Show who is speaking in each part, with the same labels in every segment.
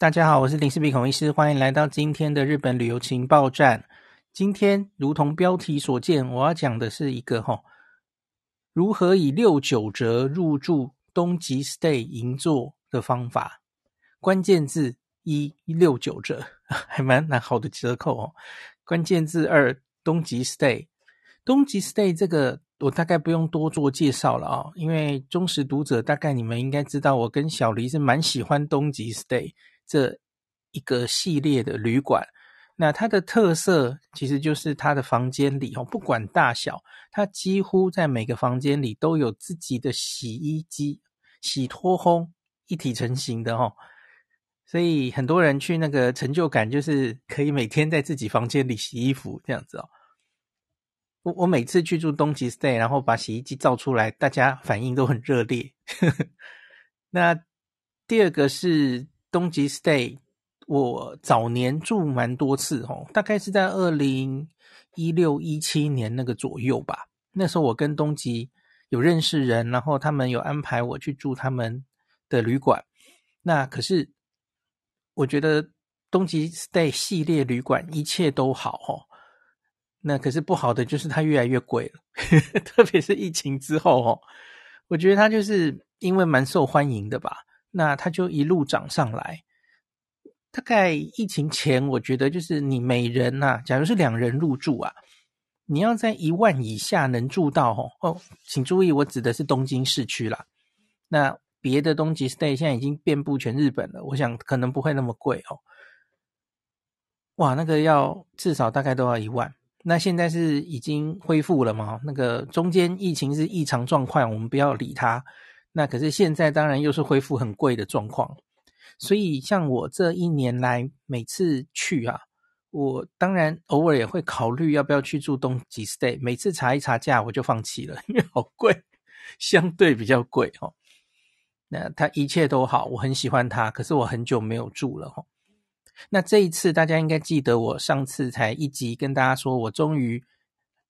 Speaker 1: 大家好，我是林氏璧孔医师，欢迎来到今天的日本旅游情报站。今天如同标题所见，我要讲的是一个齁，如何以六九折入住东极 stay 银座的方法。关键字一六九折，还蛮蛮好的折扣哦。关键字二东极 stay，东极 stay 这个我大概不用多做介绍了啊、因为忠实读者大概你们应该知道，我跟小黎是蛮喜欢东极 stay。这一个系列的旅馆，那它的特色其实就是它的房间里哦，不管大小，它几乎在每个房间里都有自己的洗衣机，洗脱烘一体成型的哦。所以很多人去那个成就感就是可以每天在自己房间里洗衣服这样子哦。我我每次去住东极 stay，然后把洗衣机照出来，大家反应都很热烈。那第二个是。东极 stay，我早年住蛮多次哦，大概是在二零一六一七年那个左右吧。那时候我跟东极有认识人，然后他们有安排我去住他们的旅馆。那可是我觉得东极 stay 系列旅馆一切都好哦，那可是不好的就是它越来越贵了，特别是疫情之后哦，我觉得它就是因为蛮受欢迎的吧。那它就一路涨上来，大概疫情前，我觉得就是你每人呐、啊，假如是两人入住啊，你要在一万以下能住到哦哦，请注意，我指的是东京市区啦。那别的东极 stay 现在已经遍布全日本了，我想可能不会那么贵哦。哇，那个要至少大概都要一万。那现在是已经恢复了吗？那个中间疫情是异常状况，我们不要理它。那可是现在当然又是恢复很贵的状况，所以像我这一年来每次去啊，我当然偶尔也会考虑要不要去住东极 stay，每次查一查价我就放弃了，因为好贵，相对比较贵哦。那它一切都好，我很喜欢它，可是我很久没有住了哦。那这一次大家应该记得，我上次才一集跟大家说，我终于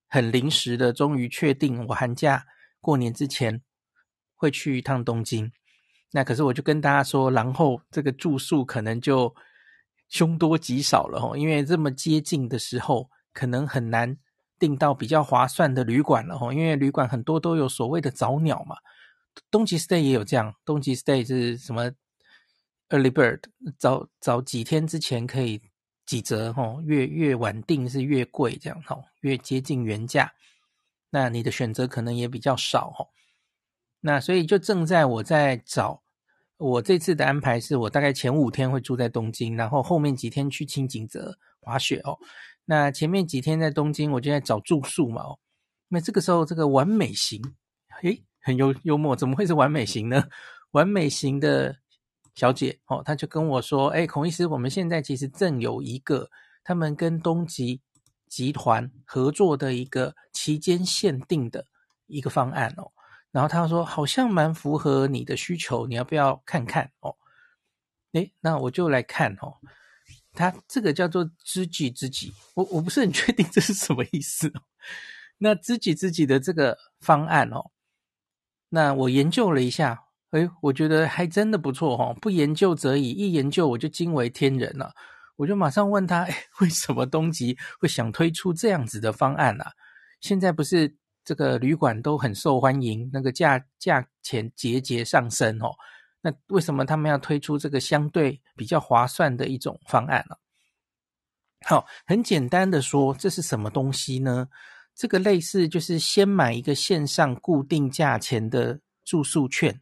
Speaker 1: 很临时的，终于确定我寒假过年之前。会去一趟东京，那可是我就跟大家说，然后这个住宿可能就凶多吉少了哦，因为这么接近的时候，可能很难订到比较划算的旅馆了哦，因为旅馆很多都有所谓的早鸟嘛，东极 stay 也有这样，东极 stay 是什么？Early bird，早早几天之前可以几折哦，越越晚订是越贵这样哦，越接近原价，那你的选择可能也比较少哦。那所以就正在我在找，我这次的安排是我大概前五天会住在东京，然后后面几天去轻井泽滑雪哦。那前面几天在东京，我就在找住宿嘛哦。那这个时候这个完美型，诶，很幽幽默，怎么会是完美型呢？完美型的小姐哦，她就跟我说，诶，孔医师，我们现在其实正有一个他们跟东极集团合作的一个期间限定的一个方案哦。然后他说好像蛮符合你的需求，你要不要看看哦？诶，那我就来看哦。他这个叫做知己知己，我我不是很确定这是什么意思哦。那知己知己的这个方案哦，那我研究了一下，诶，我觉得还真的不错哦。不研究则已，一研究我就惊为天人了。我就马上问他，诶，为什么东极会想推出这样子的方案啊？现在不是？这个旅馆都很受欢迎，那个价价钱节节上升哦。那为什么他们要推出这个相对比较划算的一种方案呢？好，很简单的说，这是什么东西呢？这个类似就是先买一个线上固定价钱的住宿券，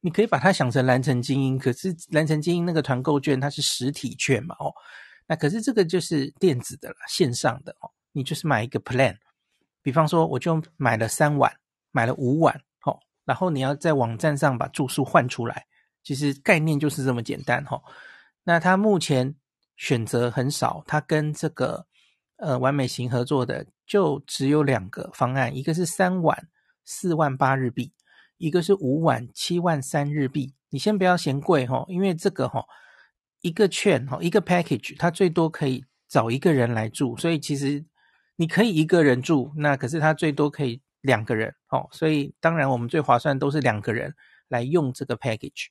Speaker 1: 你可以把它想成蓝城精英，可是蓝城精英那个团购券它是实体券嘛哦，那可是这个就是电子的了，线上的哦，你就是买一个 plan。比方说，我就买了三晚，买了五晚，哦，然后你要在网站上把住宿换出来，其实概念就是这么简单，哈。那他目前选择很少，他跟这个呃完美型合作的就只有两个方案，一个是三晚四万八日币，一个是五晚七万三日币。你先不要嫌贵，哈，因为这个哈一个券哈一个 package，它最多可以找一个人来住，所以其实。你可以一个人住，那可是他最多可以两个人哦，所以当然我们最划算都是两个人来用这个 package。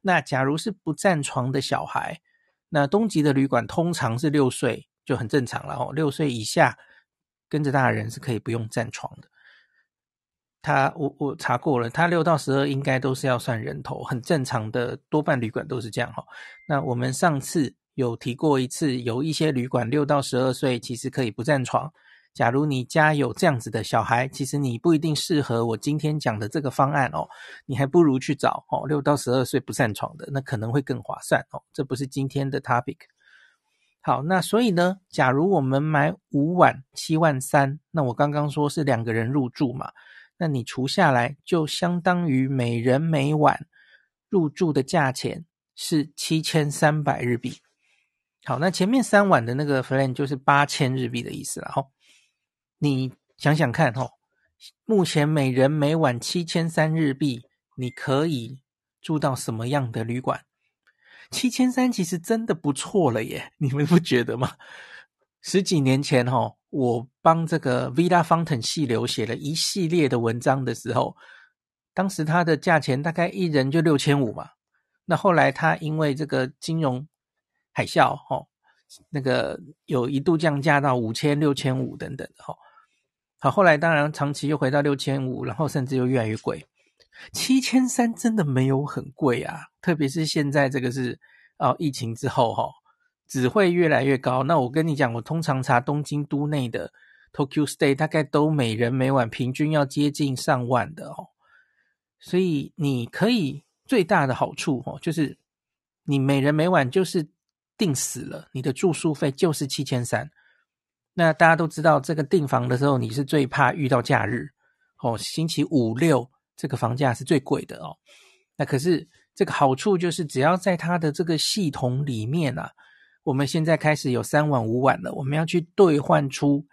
Speaker 1: 那假如是不占床的小孩，那东极的旅馆通常是六岁就很正常了哦，六岁以下跟着大人是可以不用占床的。他我我查过了，他六到十二应该都是要算人头，很正常的，多半旅馆都是这样哈。那我们上次有提过一次，有一些旅馆六到十二岁其实可以不占床。假如你家有这样子的小孩，其实你不一定适合我今天讲的这个方案哦，你还不如去找哦六到十二岁不占床的，那可能会更划算哦。这不是今天的 topic。好，那所以呢，假如我们买五晚七万三，那我刚刚说是两个人入住嘛。那你除下来，就相当于每人每晚入住的价钱是七千三百日币。好，那前面三晚的那个 plan 就是八千日币的意思了哈。你想想看哈，目前每人每晚七千三日币，你可以住到什么样的旅馆？七千三其实真的不错了耶，你们不觉得吗？十几年前哈。我帮这个 Villa Fountain 系流写了一系列的文章的时候，当时它的价钱大概一人就六千五嘛。那后来它因为这个金融海啸，哦，那个有一度降价到五千、六千五等等的，哈。好，后来当然长期又回到六千五，然后甚至又越来越贵。七千三真的没有很贵啊，特别是现在这个是哦疫情之后，哈。只会越来越高。那我跟你讲，我通常查东京都内的 Tokyo Stay，大概都每人每晚平均要接近上万的哦。所以你可以最大的好处哦，就是你每人每晚就是定死了，你的住宿费就是七千三。那大家都知道，这个订房的时候你是最怕遇到假日哦，星期五六这个房价是最贵的哦。那可是这个好处就是，只要在它的这个系统里面啊。我们现在开始有三晚五晚了，我们要去兑换出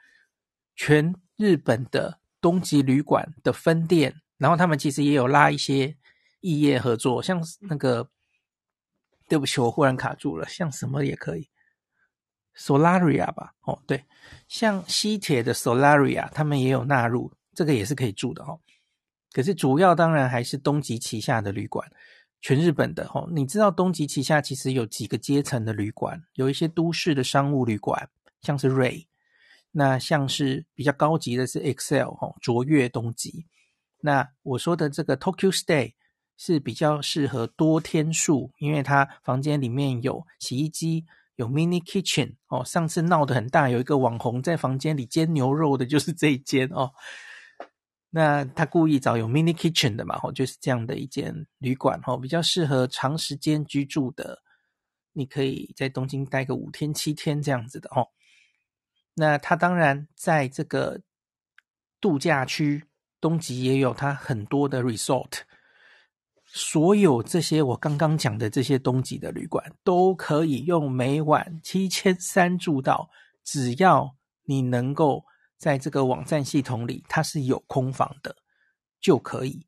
Speaker 1: 全日本的东急旅馆的分店，然后他们其实也有拉一些异业合作，像那个，对不起，我忽然卡住了，像什么也可以，Solaria 吧，哦对，像西铁的 Solaria，他们也有纳入，这个也是可以住的哦。可是主要当然还是东急旗下的旅馆。全日本的哦，你知道东急旗下其实有几个阶层的旅馆，有一些都市的商务旅馆，像是 Ray，那像是比较高级的是 Excel 哦，卓越东急。那我说的这个 Tokyo Stay 是比较适合多天数，因为它房间里面有洗衣机，有 mini kitchen 哦。上次闹得很大，有一个网红在房间里煎牛肉的，就是这一间哦。那他故意找有 mini kitchen 的嘛，吼，就是这样的一间旅馆，吼，比较适合长时间居住的。你可以在东京待个五天七天这样子的，哦。那他当然在这个度假区东极也有他很多的 resort，所有这些我刚刚讲的这些东极的旅馆都可以用每晚七千三住到，只要你能够。在这个网站系统里，它是有空房的，就可以。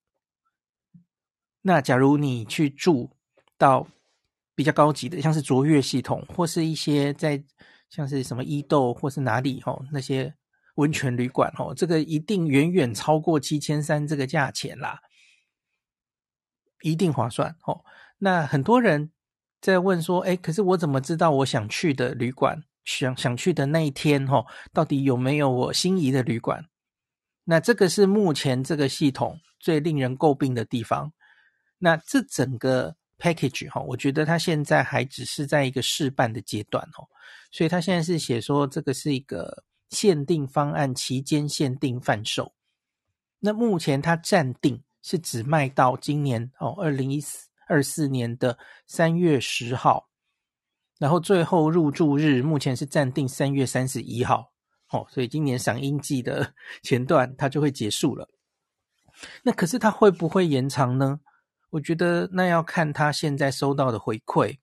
Speaker 1: 那假如你去住到比较高级的，像是卓越系统，或是一些在像是什么伊豆或是哪里吼，那些温泉旅馆吼，这个一定远远超过七千三这个价钱啦，一定划算哦。那很多人在问说，哎，可是我怎么知道我想去的旅馆？想想去的那一天，哈，到底有没有我心仪的旅馆？那这个是目前这个系统最令人诟病的地方。那这整个 package，哈，我觉得它现在还只是在一个试办的阶段，哦，所以它现在是写说这个是一个限定方案，期间限定贩售。那目前它暂定是只卖到今年哦，二零一四二四年的三月十号。然后最后入住日目前是暂定三月三十一号，哦，所以今年赏樱季的 前段它就会结束了。那可是它会不会延长呢？我觉得那要看他现在收到的回馈，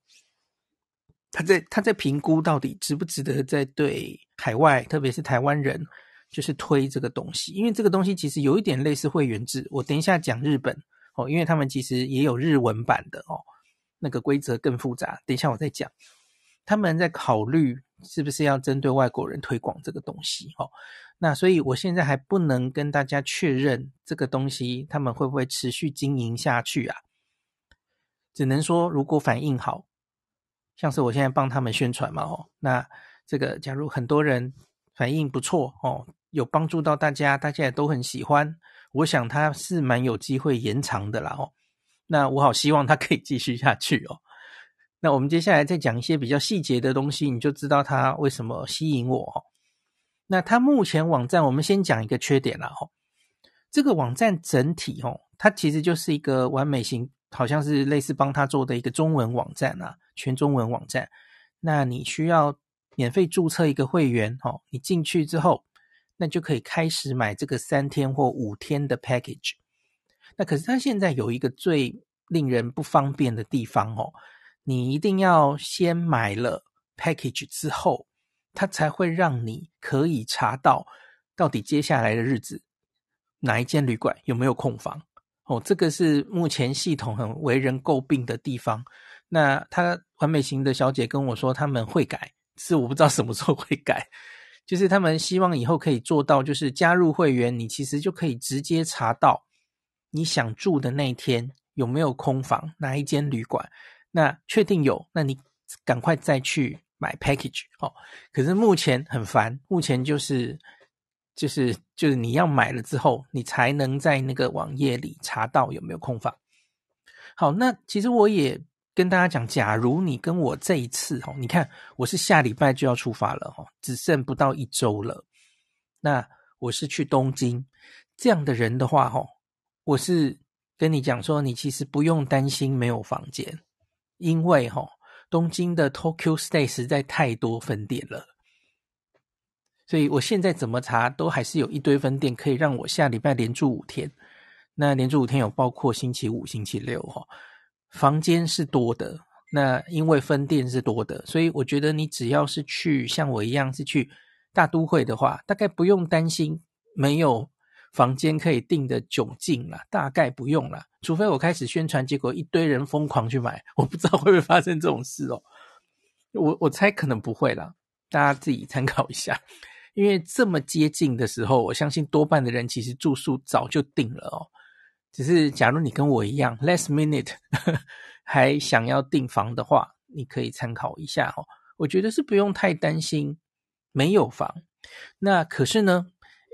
Speaker 1: 他在他在评估到底值不值得在对海外，特别是台湾人，就是推这个东西，因为这个东西其实有一点类似会员制。我等一下讲日本哦，因为他们其实也有日文版的哦，那个规则更复杂。等一下我再讲。他们在考虑是不是要针对外国人推广这个东西，哦，那所以我现在还不能跟大家确认这个东西他们会不会持续经营下去啊？只能说如果反应好，像是我现在帮他们宣传嘛，哦，那这个假如很多人反应不错哦，有帮助到大家，大家也都很喜欢，我想他是蛮有机会延长的啦，哦，那我好希望他可以继续下去哦。那我们接下来再讲一些比较细节的东西，你就知道他为什么吸引我哦。那他目前网站，我们先讲一个缺点啦，哦，这个网站整体哦，它其实就是一个完美型。好像是类似帮他做的一个中文网站啊，全中文网站。那你需要免费注册一个会员哦，你进去之后，那就可以开始买这个三天或五天的 package。那可是他现在有一个最令人不方便的地方哦，你一定要先买了 package 之后，他才会让你可以查到到底接下来的日子哪一间旅馆有没有空房。哦，这个是目前系统很为人诟病的地方。那他完美型的小姐跟我说他们会改，是我不知道什么时候会改。就是他们希望以后可以做到，就是加入会员，你其实就可以直接查到你想住的那一天有没有空房，哪一间旅馆。那确定有，那你赶快再去买 package。哦，可是目前很烦，目前就是。就是就是你要买了之后，你才能在那个网页里查到有没有空房。好，那其实我也跟大家讲，假如你跟我这一次哦，你看我是下礼拜就要出发了哦，只剩不到一周了。那我是去东京这样的人的话哦，我是跟你讲说，你其实不用担心没有房间，因为哦，东京的 Tokyo Stay 实在太多分店了。所以我现在怎么查都还是有一堆分店可以让我下礼拜连住五天。那连住五天有包括星期五、星期六哈，房间是多的。那因为分店是多的，所以我觉得你只要是去像我一样是去大都会的话，大概不用担心没有房间可以订的窘境了，大概不用了。除非我开始宣传，结果一堆人疯狂去买，我不知道会不会发生这种事哦。我我猜可能不会啦，大家自己参考一下。因为这么接近的时候，我相信多半的人其实住宿早就定了哦。只是假如你跟我一样，last minute 还想要订房的话，你可以参考一下哦。我觉得是不用太担心没有房。那可是呢，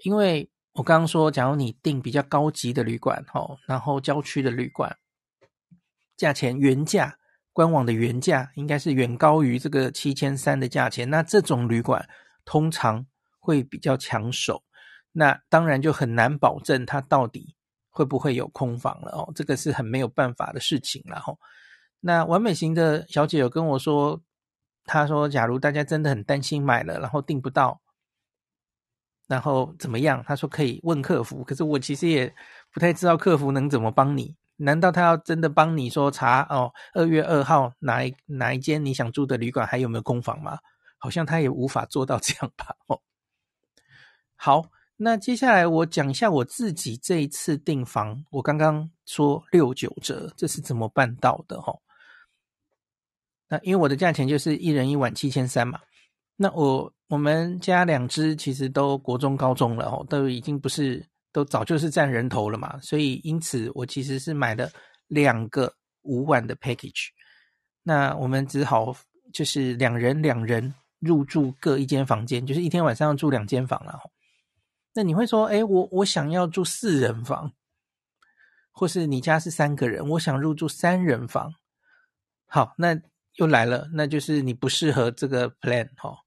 Speaker 1: 因为我刚刚说，假如你订比较高级的旅馆哦，然后郊区的旅馆，价钱原价，官网的原价应该是远高于这个七千三的价钱。那这种旅馆通常会比较抢手，那当然就很难保证它到底会不会有空房了哦，这个是很没有办法的事情了哦。那完美型的小姐有跟我说，她说假如大家真的很担心买了，然后订不到，然后怎么样？她说可以问客服，可是我其实也不太知道客服能怎么帮你。难道他要真的帮你说查哦，二月二号哪一哪一间你想住的旅馆还有没有空房吗？好像他也无法做到这样吧哦。好，那接下来我讲一下我自己这一次订房。我刚刚说六九折，这是怎么办到的？齁，那因为我的价钱就是一人一晚七千三嘛。那我我们家两只其实都国中高中了哦，都已经不是都早就是占人头了嘛。所以因此我其实是买了两个五晚的 package。那我们只好就是两人两人入住各一间房间，就是一天晚上要住两间房了。那你会说，哎，我我想要住四人房，或是你家是三个人，我想入住三人房。好，那又来了，那就是你不适合这个 plan 哦。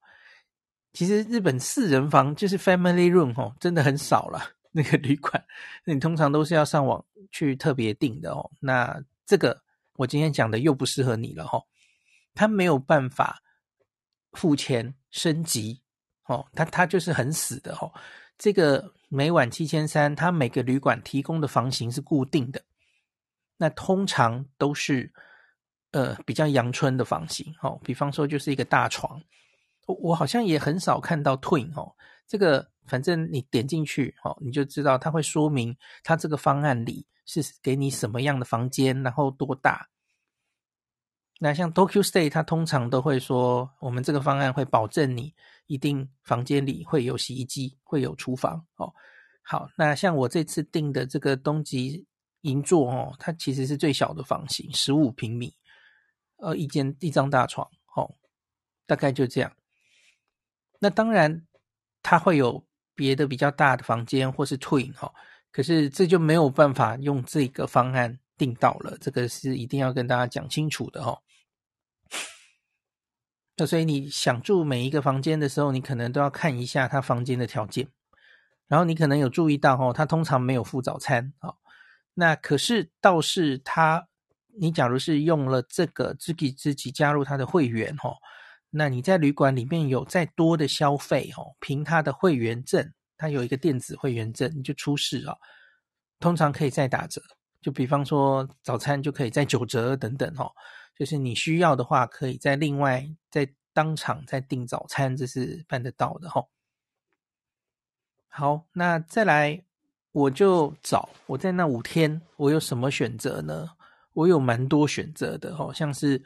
Speaker 1: 其实日本四人房就是 family room 哦，真的很少了。那个旅馆，你通常都是要上网去特别订的哦。那这个我今天讲的又不适合你了哦，他没有办法付钱升级哦，他他就是很死的哦。这个每晚七千三，它每个旅馆提供的房型是固定的，那通常都是呃比较阳春的房型哦，比方说就是一个大床，我我好像也很少看到 twin 哦，这个反正你点进去哦，你就知道它会说明它这个方案里是给你什么样的房间，然后多大。那像 Tokyo Stay，它通常都会说，我们这个方案会保证你一定房间里会有洗衣机，会有厨房哦。好，那像我这次订的这个东极银座哦，它其实是最小的房型，十五平米，呃，一间一张大床哦大概就这样。那当然，它会有别的比较大的房间或是 twin 哈，可是这就没有办法用这个方案订到了，这个是一定要跟大家讲清楚的哦。那所以你想住每一个房间的时候，你可能都要看一下他房间的条件，然后你可能有注意到哦，他通常没有付早餐哦。那可是倒是他，你假如是用了这个知己知己加入他的会员哦，那你在旅馆里面有再多的消费哦，凭他的会员证，他有一个电子会员证，你就出示哦，通常可以再打折，就比方说早餐就可以再九折等等哦。就是你需要的话，可以在另外在当场再订早餐，这是办得到的齁。好，那再来我就找我在那五天，我有什么选择呢？我有蛮多选择的齁，像是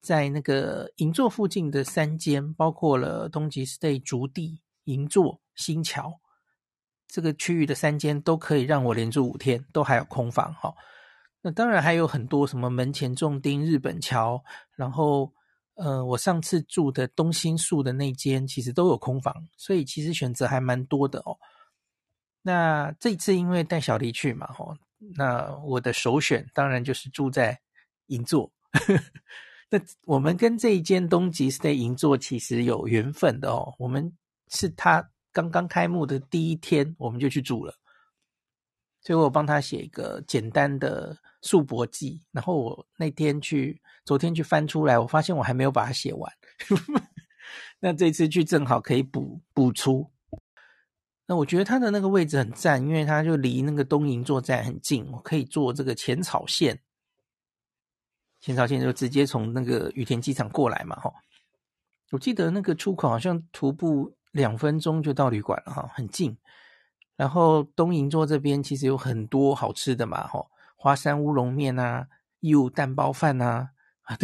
Speaker 1: 在那个银座附近的三间，包括了东极 stay 筑地、银座、新桥这个区域的三间，都可以让我连住五天，都还有空房齁。那当然还有很多什么门前种丁、日本桥，然后呃，我上次住的东兴树的那间其实都有空房，所以其实选择还蛮多的哦。那这次因为带小黎去嘛，吼，那我的首选当然就是住在银座。那我们跟这一间东极 stay 银座其实有缘分的哦，我们是他刚刚开幕的第一天，我们就去住了。所以我帮他写一个简单的素泊记，然后我那天去，昨天去翻出来，我发现我还没有把它写完。那这次去正好可以补补出。那我觉得它的那个位置很赞，因为它就离那个东银座站很近，我可以坐这个浅草线。浅草线就直接从那个羽田机场过来嘛，哈。我记得那个出口好像徒步两分钟就到旅馆了，哈，很近。然后东银座这边其实有很多好吃的嘛，吼，花山乌龙面啊，义乌蛋包饭啊，啊，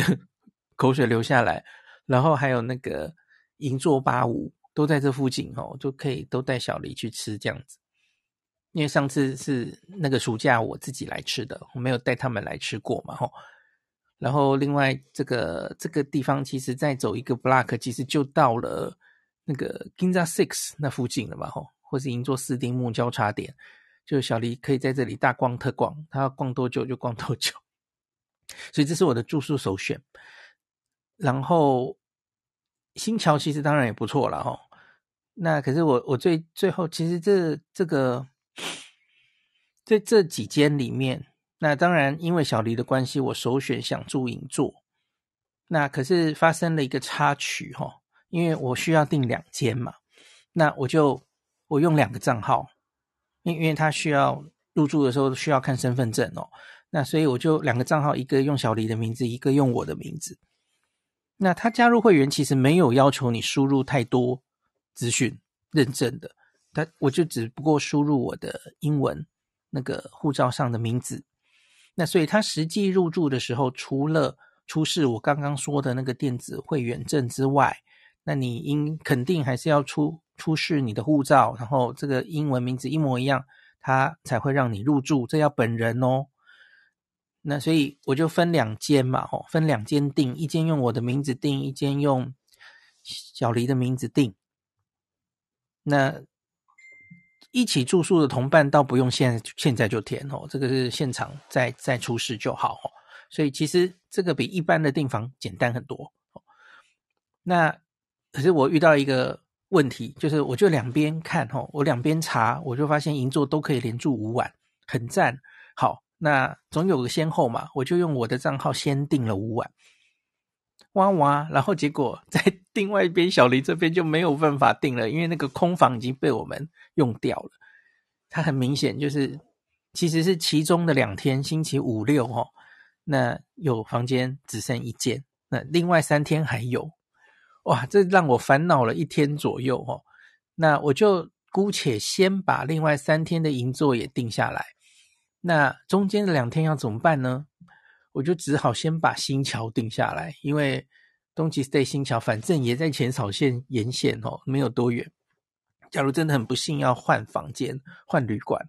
Speaker 1: 口水流下来。然后还有那个银座八五都在这附近，哦，就可以都带小黎去吃这样子。因为上次是那个暑假我自己来吃的，我没有带他们来吃过嘛，吼。然后另外这个这个地方其实再走一个 block，其实就到了那个 Ginza Six 那附近了嘛，吼。或是银座四丁目交叉点，就小黎可以在这里大逛特逛，他要逛多久就逛多久，所以这是我的住宿首选。然后新桥其实当然也不错了哈，那可是我我最最后其实这这个在这几间里面，那当然因为小黎的关系，我首选想住银座，那可是发生了一个插曲哈，因为我需要订两间嘛，那我就。我用两个账号，因因为他需要入住的时候需要看身份证哦，那所以我就两个账号，一个用小黎的名字，一个用我的名字。那他加入会员其实没有要求你输入太多资讯认证的，他我就只不过输入我的英文那个护照上的名字。那所以他实际入住的时候，除了出示我刚刚说的那个电子会员证之外，那你应肯定还是要出。出示你的护照，然后这个英文名字一模一样，他才会让你入住。这要本人哦。那所以我就分两间嘛，哦，分两间订，一间用我的名字订，一间用小黎的名字订。那一起住宿的同伴倒不用现现在就填哦，这个是现场再再出示就好哦。所以其实这个比一般的订房简单很多。那可是我遇到一个。问题就是，我就两边看吼，我两边查，我就发现银座都可以连住五晚，很赞。好，那总有个先后嘛，我就用我的账号先订了五晚，哇哇，然后结果在另外一边小黎这边就没有办法订了，因为那个空房已经被我们用掉了。它很明显就是，其实是其中的两天，星期五六哦，那有房间只剩一间，那另外三天还有。哇，这让我烦恼了一天左右哦。那我就姑且先把另外三天的银座也定下来。那中间的两天要怎么办呢？我就只好先把新桥定下来，因为东极 stay 新桥反正也在浅草线沿线哦，没有多远。假如真的很不幸要换房间、换旅馆，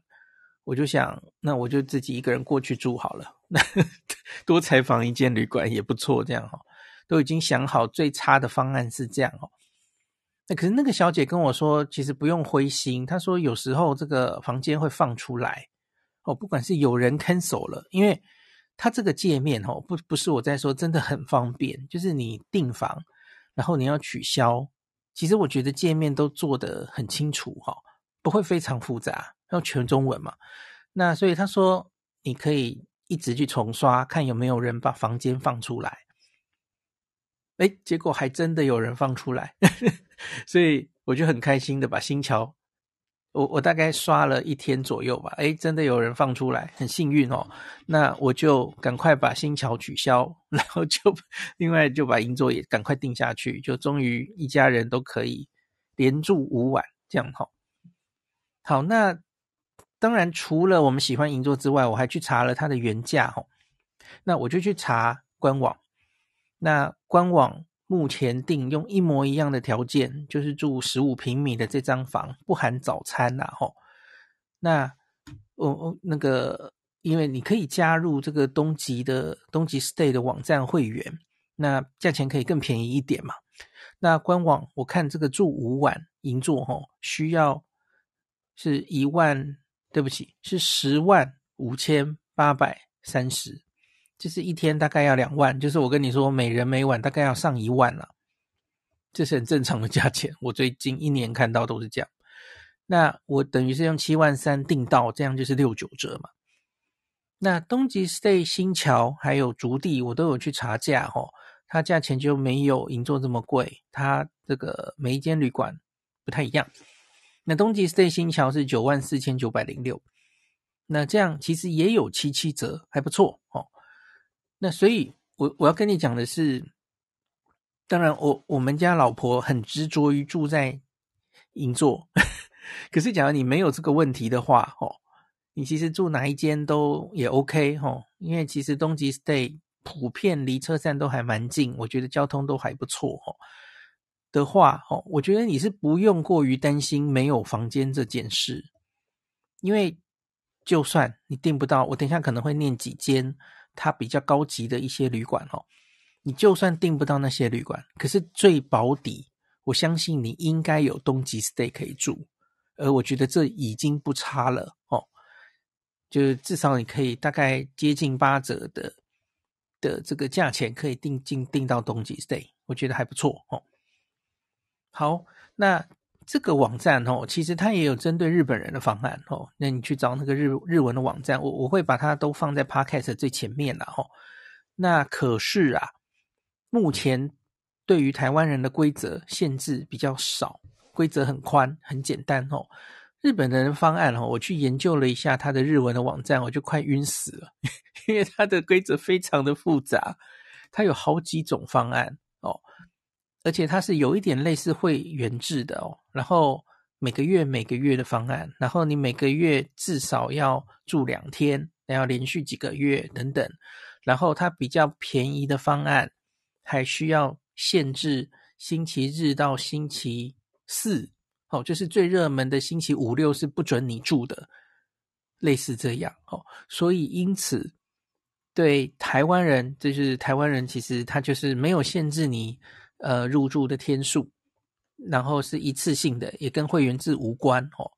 Speaker 1: 我就想，那我就自己一个人过去住好了。那 多采访一间旅馆也不错，这样哈。都已经想好最差的方案是这样哦。那可是那个小姐跟我说，其实不用灰心。她说有时候这个房间会放出来哦，不管是有人 cancel 了，因为它这个界面哦，不不是我在说，真的很方便。就是你订房，然后你要取消，其实我觉得界面都做得很清楚哈，不会非常复杂，要全中文嘛。那所以她说你可以一直去重刷，看有没有人把房间放出来。哎，结果还真的有人放出来。所以我就很开心的把新桥，我我大概刷了一天左右吧，哎，真的有人放出来，很幸运哦。那我就赶快把新桥取消，然后就另外就把银座也赶快定下去，就终于一家人都可以连住五晚，这样哈。好，那当然除了我们喜欢银座之外，我还去查了它的原价哈。那我就去查官网，那官网。目前订用一模一样的条件，就是住十五平米的这张房，不含早餐呐，吼。那我、哦、那个，因为你可以加入这个东极的东极 Stay 的网站会员，那价钱可以更便宜一点嘛。那官网我看这个住五晚银座，吼，需要是一万，对不起，是十万五千八百三十。就是一天大概要两万，就是我跟你说，每人每晚大概要上一万了，这是很正常的价钱。我最近一年看到都是这样。那我等于是用七万三订到，这样就是六九折嘛。那东急 Stay 新桥还有竹地，我都有去查价哦，它价钱就没有银座这么贵。它这个每一间旅馆不太一样。那东急 Stay 新桥是九万四千九百零六，那这样其实也有七七折，还不错哦。那所以我，我要跟你讲的是，当然我，我我们家老婆很执着于住在银座，可是，假如你没有这个问题的话，哦，你其实住哪一间都也 OK 哦，因为其实东极 Stay 普遍离车站都还蛮近，我觉得交通都还不错哦。的话，哦，我觉得你是不用过于担心没有房间这件事，因为就算你订不到，我等一下可能会念几间。它比较高级的一些旅馆哦，你就算订不到那些旅馆，可是最保底，我相信你应该有东急 stay 可以住，而我觉得这已经不差了哦，就是至少你可以大概接近八折的的这个价钱可以订进订到东急 stay，我觉得还不错哦。好，那。这个网站哦，其实它也有针对日本人的方案哦。那你去找那个日日文的网站，我我会把它都放在 Podcast 最前面了哦。那可是啊，目前对于台湾人的规则限制比较少，规则很宽很简单哦。日本人的方案哦，我去研究了一下他的日文的网站，我就快晕死了，因为它的规则非常的复杂，它有好几种方案。而且它是有一点类似会员制的哦，然后每个月每个月的方案，然后你每个月至少要住两天，然后连续几个月等等，然后它比较便宜的方案还需要限制星期日到星期四，哦，就是最热门的星期五六是不准你住的，类似这样哦，所以因此对台湾人，就是台湾人其实他就是没有限制你。呃，入住的天数，然后是一次性的，也跟会员制无关哦。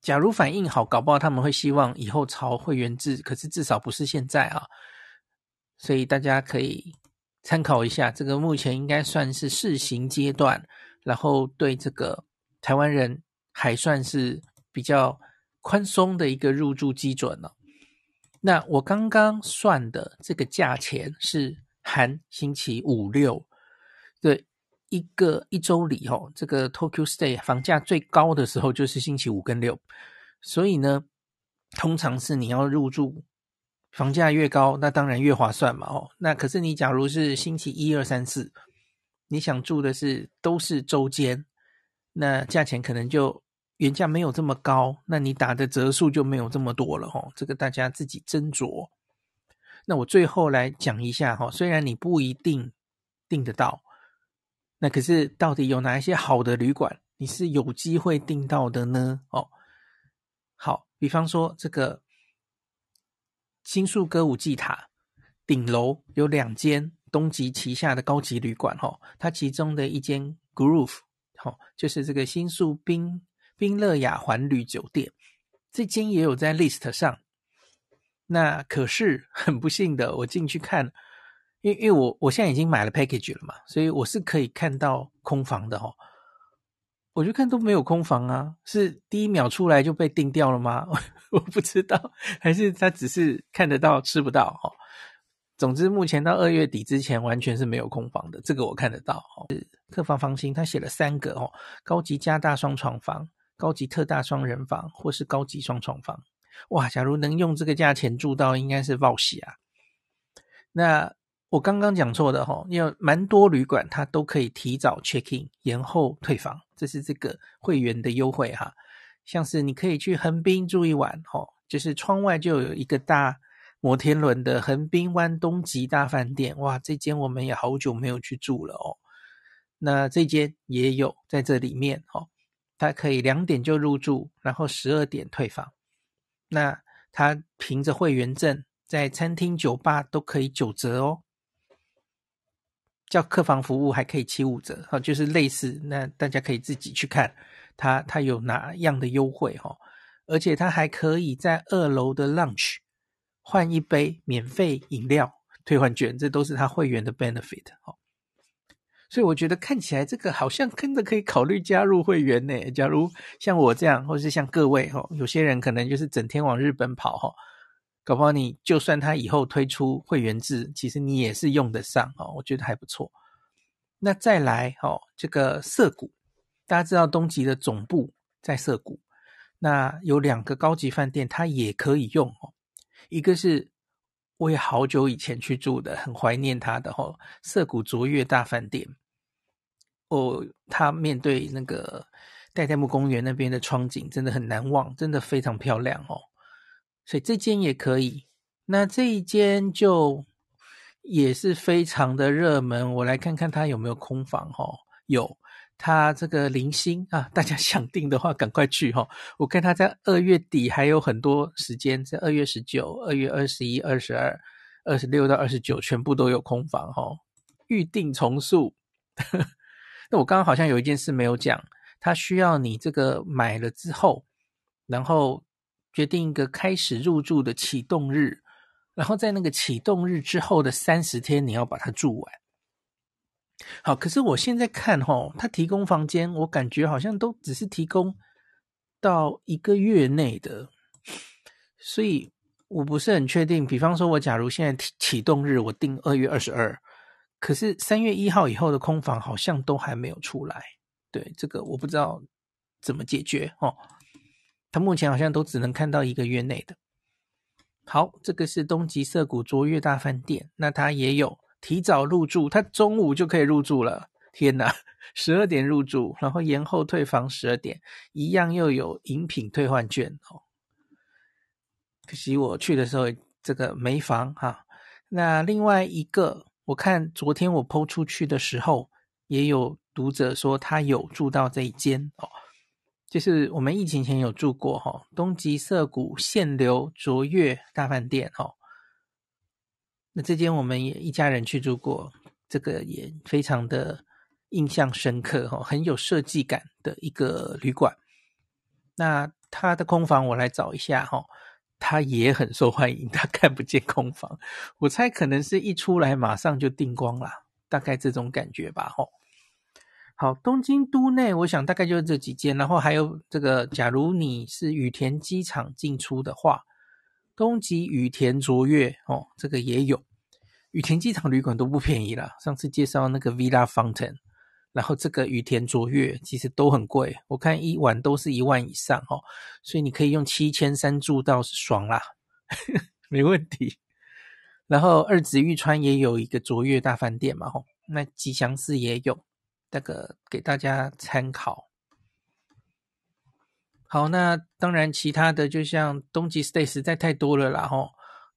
Speaker 1: 假如反应好，搞不好他们会希望以后朝会员制，可是至少不是现在啊。所以大家可以参考一下，这个目前应该算是试行阶段，然后对这个台湾人还算是比较宽松的一个入住基准了。那我刚刚算的这个价钱是含星期五六。对，一个一周里哦，这个 Tokyo Stay 房价最高的时候就是星期五跟六，所以呢，通常是你要入住，房价越高，那当然越划算嘛哦。那可是你假如是星期一二三四，你想住的是都是周间，那价钱可能就原价没有这么高，那你打的折数就没有这么多了哦。这个大家自己斟酌。那我最后来讲一下哈，虽然你不一定订得到。那可是到底有哪一些好的旅馆，你是有机会订到的呢？哦，好，比方说这个新宿歌舞伎塔顶楼有两间东急旗下的高级旅馆哈，它其中的一间 Groove 哈，就是这个新宿宾宾乐雅环旅酒店，这间也有在 list 上。那可是很不幸的，我进去看，因为因为我我现在已经买了 package 了嘛，所以我是可以看到空房的哈。我就看都没有空房啊，是第一秒出来就被订掉了吗？我不知道，还是他只是看得到吃不到哈。总之，目前到二月底之前完全是没有空房的，这个我看得到。客房房型他写了三个哦，高级加大双床房、高级特大双人房或是高级双床房。哇，假如能用这个价钱住到，应该是报喜啊。那我刚刚讲错的哈，因为蛮多旅馆它都可以提早 check in，延后退房，这是这个会员的优惠哈。像是你可以去横滨住一晚哦，就是窗外就有一个大摩天轮的横滨湾东极大饭店，哇，这间我们也好久没有去住了哦。那这间也有在这里面哦，它可以两点就入住，然后十二点退房。那它凭着会员证，在餐厅、酒吧都可以九折哦。叫客房服务还可以七五折，哈，就是类似。那大家可以自己去看它，它有哪样的优惠哈？而且它还可以在二楼的 lunch 换一杯免费饮料退换券，这都是它会员的 benefit 哈。所以我觉得看起来这个好像真的可以考虑加入会员呢。假如像我这样，或是像各位哈，有些人可能就是整天往日本跑哈。搞不好你就算他以后推出会员制，其实你也是用得上哦，我觉得还不错。那再来哦，这个涩谷，大家知道东急的总部在涩谷，那有两个高级饭店，它也可以用哦。一个是我也好久以前去住的，很怀念它的哦，涩谷卓越大饭店。哦，它面对那个代代木公园那边的窗景，真的很难忘，真的非常漂亮哦。所以这间也可以，那这一间就也是非常的热门。我来看看它有没有空房哈、哦，有，它这个零星啊，大家 想订的话赶快去哈、哦。我看它在二月底还有很多时间，在二月十九、二月二十一、二十二、二十六到二十九全部都有空房哈、哦，预定从速。那我刚刚好像有一件事没有讲，它需要你这个买了之后，然后。决定一个开始入住的启动日，然后在那个启动日之后的三十天，你要把它住完。好，可是我现在看齁，他提供房间，我感觉好像都只是提供到一个月内的，所以我不是很确定。比方说，我假如现在启动日我定二月二十二，可是三月一号以后的空房好像都还没有出来。对，这个我不知道怎么解决哦。他目前好像都只能看到一个月内的。好，这个是东极涩谷卓越大饭店，那它也有提早入住，它中午就可以入住了。天哪，十二点入住，然后延后退房十二点，一样又有饮品退换券哦。可惜我去的时候这个没房哈。那另外一个，我看昨天我抛出去的时候，也有读者说他有住到这一间哦。就是我们疫情前有住过哈，东急涩谷限流卓越大饭店哈。那这间我们也一家人去住过，这个也非常的印象深刻哈，很有设计感的一个旅馆。那它的空房我来找一下哈，它也很受欢迎，它看不见空房，我猜可能是一出来马上就订光了，大概这种感觉吧哈。好，东京都内，我想大概就是这几间，然后还有这个，假如你是羽田机场进出的话，东急羽田卓越哦，这个也有。羽田机场旅馆都不便宜啦，上次介绍那个 Villa Fountain，然后这个羽田卓越其实都很贵，我看一晚都是一万以上哦，所以你可以用七千三住到是爽啦，没问题。然后二子玉川也有一个卓越大饭店嘛，吼，那吉祥寺也有。这个给大家参考。好，那当然其他的就像东急 stay 实在太多了啦，吼，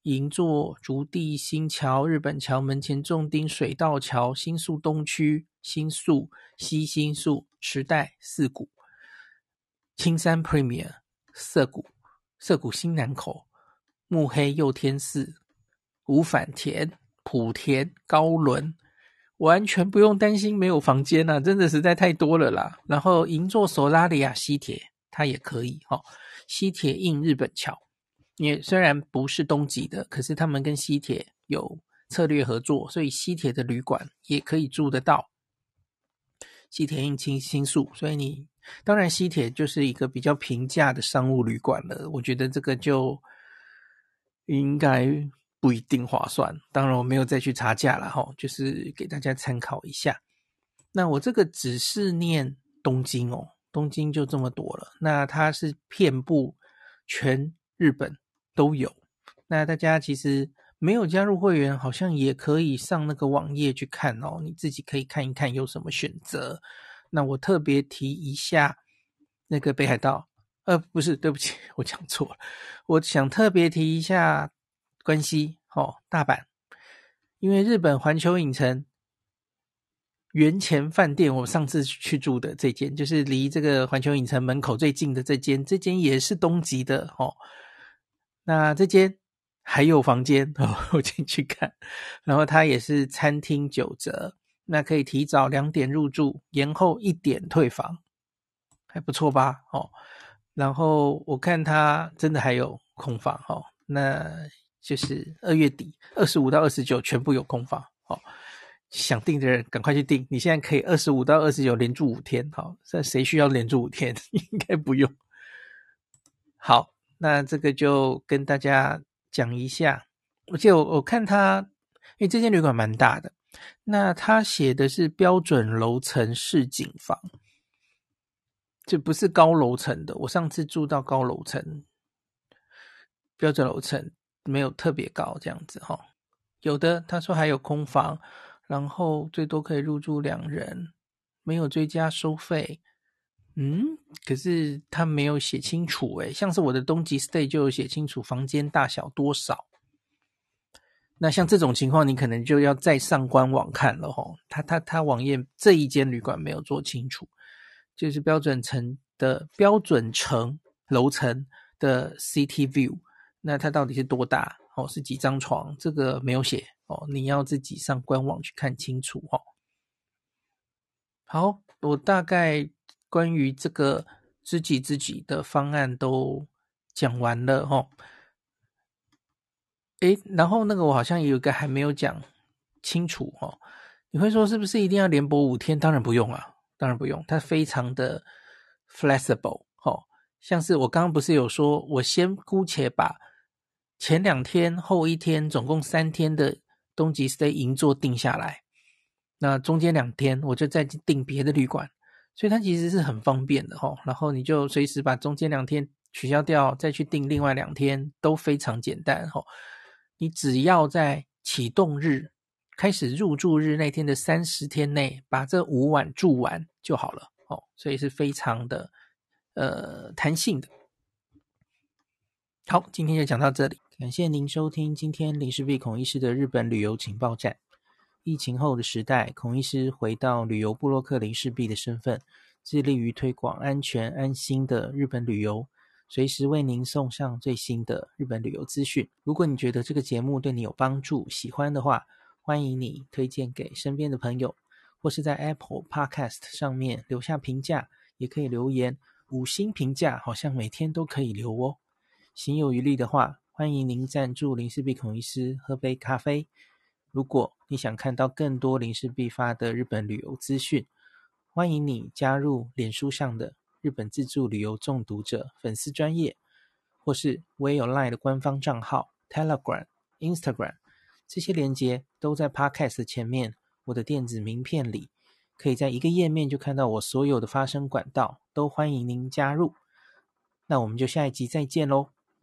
Speaker 1: 银座、竹地新桥、日本桥、门前重町、水道桥、新宿东区、新宿、西新宿、池袋、涩谷、青山 Premier、涩谷、涩谷新南口、目黑祐天寺、五反田、莆田、高轮，完全不用担心没有房间啊，真的实在太多了啦。然后银座索拉里亚西铁它也可以哈、哦，西铁印日本桥，也虽然不是东急的，可是他们跟西铁有策略合作，所以西铁的旅馆也可以住得到。西铁印青新宿，所以你当然西铁就是一个比较平价的商务旅馆了。我觉得这个就应该不一定划算。当然我没有再去查价了哈，就是给大家参考一下。那我这个只是念东京哦，东京就这么多了。那它是遍布全日本都有。那大家其实。没有加入会员，好像也可以上那个网页去看哦。你自己可以看一看有什么选择。那我特别提一下那个北海道，呃，不是，对不起，我讲错了。我想特别提一下关西，哦，大阪，因为日本环球影城原前饭店，我上次去住的这间，就是离这个环球影城门口最近的这间，这间也是东急的哦。那这间。还有房间哦，我进去看，然后它也是餐厅九折，那可以提早两点入住，延后一点退房，还不错吧？哦，然后我看它真的还有空房哦，那就是二月底二十五到二十九全部有空房哦，想订的人赶快去订，你现在可以二十五到二十九连住五天，好，这谁需要连住五天？应该不用。好，那这个就跟大家。讲一下，而且我我看他，因为这间旅馆蛮大的，那他写的是标准楼层市井房，就不是高楼层的。我上次住到高楼层，标准楼层没有特别高这样子哈。有的他说还有空房，然后最多可以入住两人，没有追加收费。嗯，可是他没有写清楚诶，像是我的东极 stay 就有写清楚房间大小多少。那像这种情况，你可能就要再上官网看了吼。他他他网页这一间旅馆没有做清楚，就是标准层的标准层楼层的 City View，那它到底是多大？哦，是几张床？这个没有写哦，你要自己上官网去看清楚哦。好，我大概。关于这个知己知己的方案都讲完了哦，诶，然后那个我好像也有一个还没有讲清楚哦。你会说是不是一定要连播五天？当然不用啊，当然不用，它非常的 flexible 哦。像是我刚刚不是有说，我先姑且把前两天、后一天，总共三天的东急 stay 银座定下来，那中间两天我就再订别的旅馆。所以它其实是很方便的齁，然后你就随时把中间两天取消掉，再去订另外两天都非常简单齁。你只要在启动日开始入住日那天的三十天内把这五晚住完就好了哦，所以是非常的呃弹性的。好，今天就讲到这里，感谢您收听今天林氏璧孔医师的日本旅游情报站。疫情后的时代，孔医师回到旅游部落客林氏璧的身份，致力于推广安全安心的日本旅游，随时为您送上最新的日本旅游资讯。如果你觉得这个节目对你有帮助，喜欢的话，欢迎你推荐给身边的朋友，或是在 Apple Podcast 上面留下评价，也可以留言五星评价，好像每天都可以留哦。行有余力的话，欢迎您赞助林氏璧孔医师喝杯咖啡。如果你想看到更多林氏璧发的日本旅游资讯，欢迎你加入脸书上的日本自助旅游中毒者粉丝专业，或是我也有 LINE 的官方账号 Telegram、Instagram，这些连接都在 Podcast 前面，我的电子名片里，可以在一个页面就看到我所有的发声管道，都欢迎您加入。那我们就下一集再见喽。